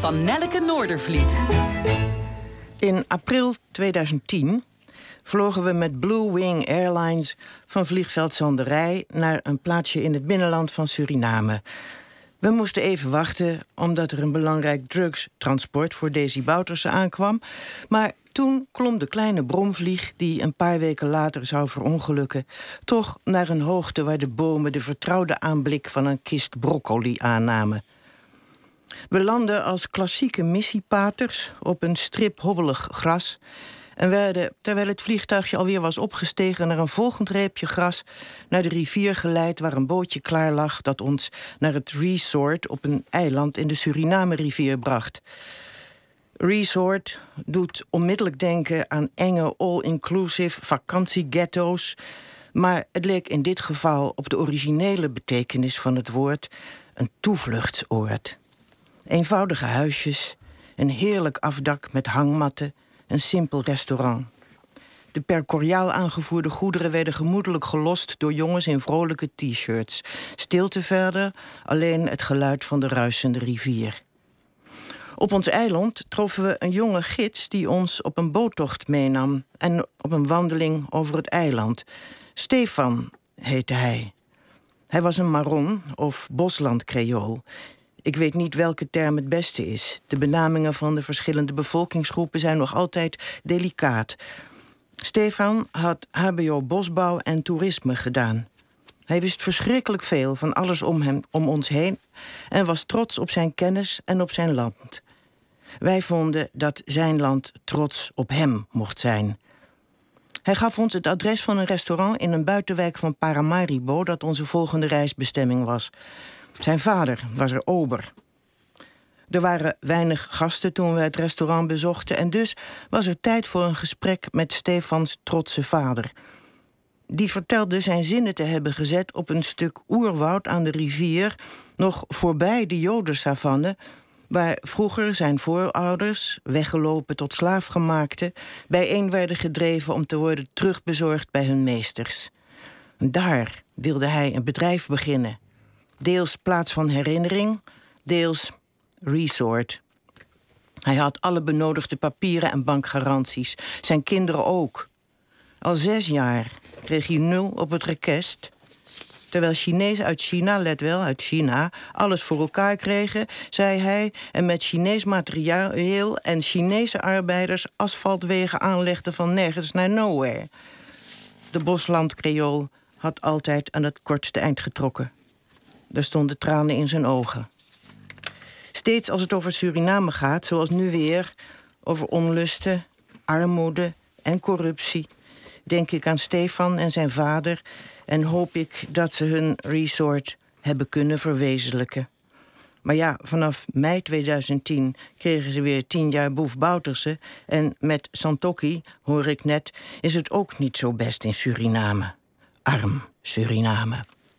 van Nelleke Noordervliet. In april 2010 vlogen we met Blue Wing Airlines van vliegveld Zanderij naar een plaatsje in het binnenland van Suriname. We moesten even wachten omdat er een belangrijk drugstransport voor Daisy Bouterse aankwam. Maar toen klom de kleine bromvlieg, die een paar weken later zou verongelukken, toch naar een hoogte waar de bomen de vertrouwde aanblik van een kist broccoli aannamen. We landden als klassieke missiepaters op een strip hobbelig gras en werden, terwijl het vliegtuigje alweer was opgestegen naar een volgend reepje gras, naar de rivier geleid waar een bootje klaar lag dat ons naar het resort op een eiland in de Suriname-rivier bracht. Resort doet onmiddellijk denken aan enge all-inclusive vakantieghetto's. Maar het leek in dit geval op de originele betekenis van het woord een toevluchtsoord. Eenvoudige huisjes, een heerlijk afdak met hangmatten, een simpel restaurant. De per Coriaal aangevoerde goederen werden gemoedelijk gelost door jongens in vrolijke t-shirts. Stilte verder, alleen het geluid van de ruisende rivier. Op ons eiland troffen we een jonge gids die ons op een boottocht meenam en op een wandeling over het eiland. Stefan heette hij. Hij was een Maron of Bosland-Creool. Ik weet niet welke term het beste is. De benamingen van de verschillende bevolkingsgroepen zijn nog altijd delicaat. Stefan had HBO bosbouw en toerisme gedaan. Hij wist verschrikkelijk veel van alles om, hem, om ons heen en was trots op zijn kennis en op zijn land. Wij vonden dat zijn land trots op hem mocht zijn. Hij gaf ons het adres van een restaurant in een buitenwijk van Paramaribo dat onze volgende reisbestemming was. Zijn vader was er ober. Er waren weinig gasten toen we het restaurant bezochten en dus was er tijd voor een gesprek met Stefans trotse vader. Die vertelde zijn zinnen te hebben gezet op een stuk oerwoud aan de rivier, nog voorbij de Jodensavanne, waar vroeger zijn voorouders, weggelopen tot slaafgemaakte, bijeen werden gedreven om te worden terugbezorgd bij hun meesters. Daar wilde hij een bedrijf beginnen. Deels plaats van herinnering, deels resort. Hij had alle benodigde papieren en bankgaranties. Zijn kinderen ook. Al zes jaar kreeg hij nul op het rekest. Terwijl Chinezen uit China, let wel, uit China, alles voor elkaar kregen, zei hij, en met Chinees materiaal en Chinese arbeiders asfaltwegen aanlegden van nergens naar nowhere. De bosland Creool had altijd aan het kortste eind getrokken. Er stonden tranen in zijn ogen. Steeds als het over Suriname gaat, zoals nu weer, over onlusten, armoede en corruptie, denk ik aan Stefan en zijn vader en hoop ik dat ze hun resort hebben kunnen verwezenlijken. Maar ja, vanaf mei 2010 kregen ze weer tien jaar Boef Bouterse. En met Santoki, hoor ik net, is het ook niet zo best in Suriname. Arm Suriname.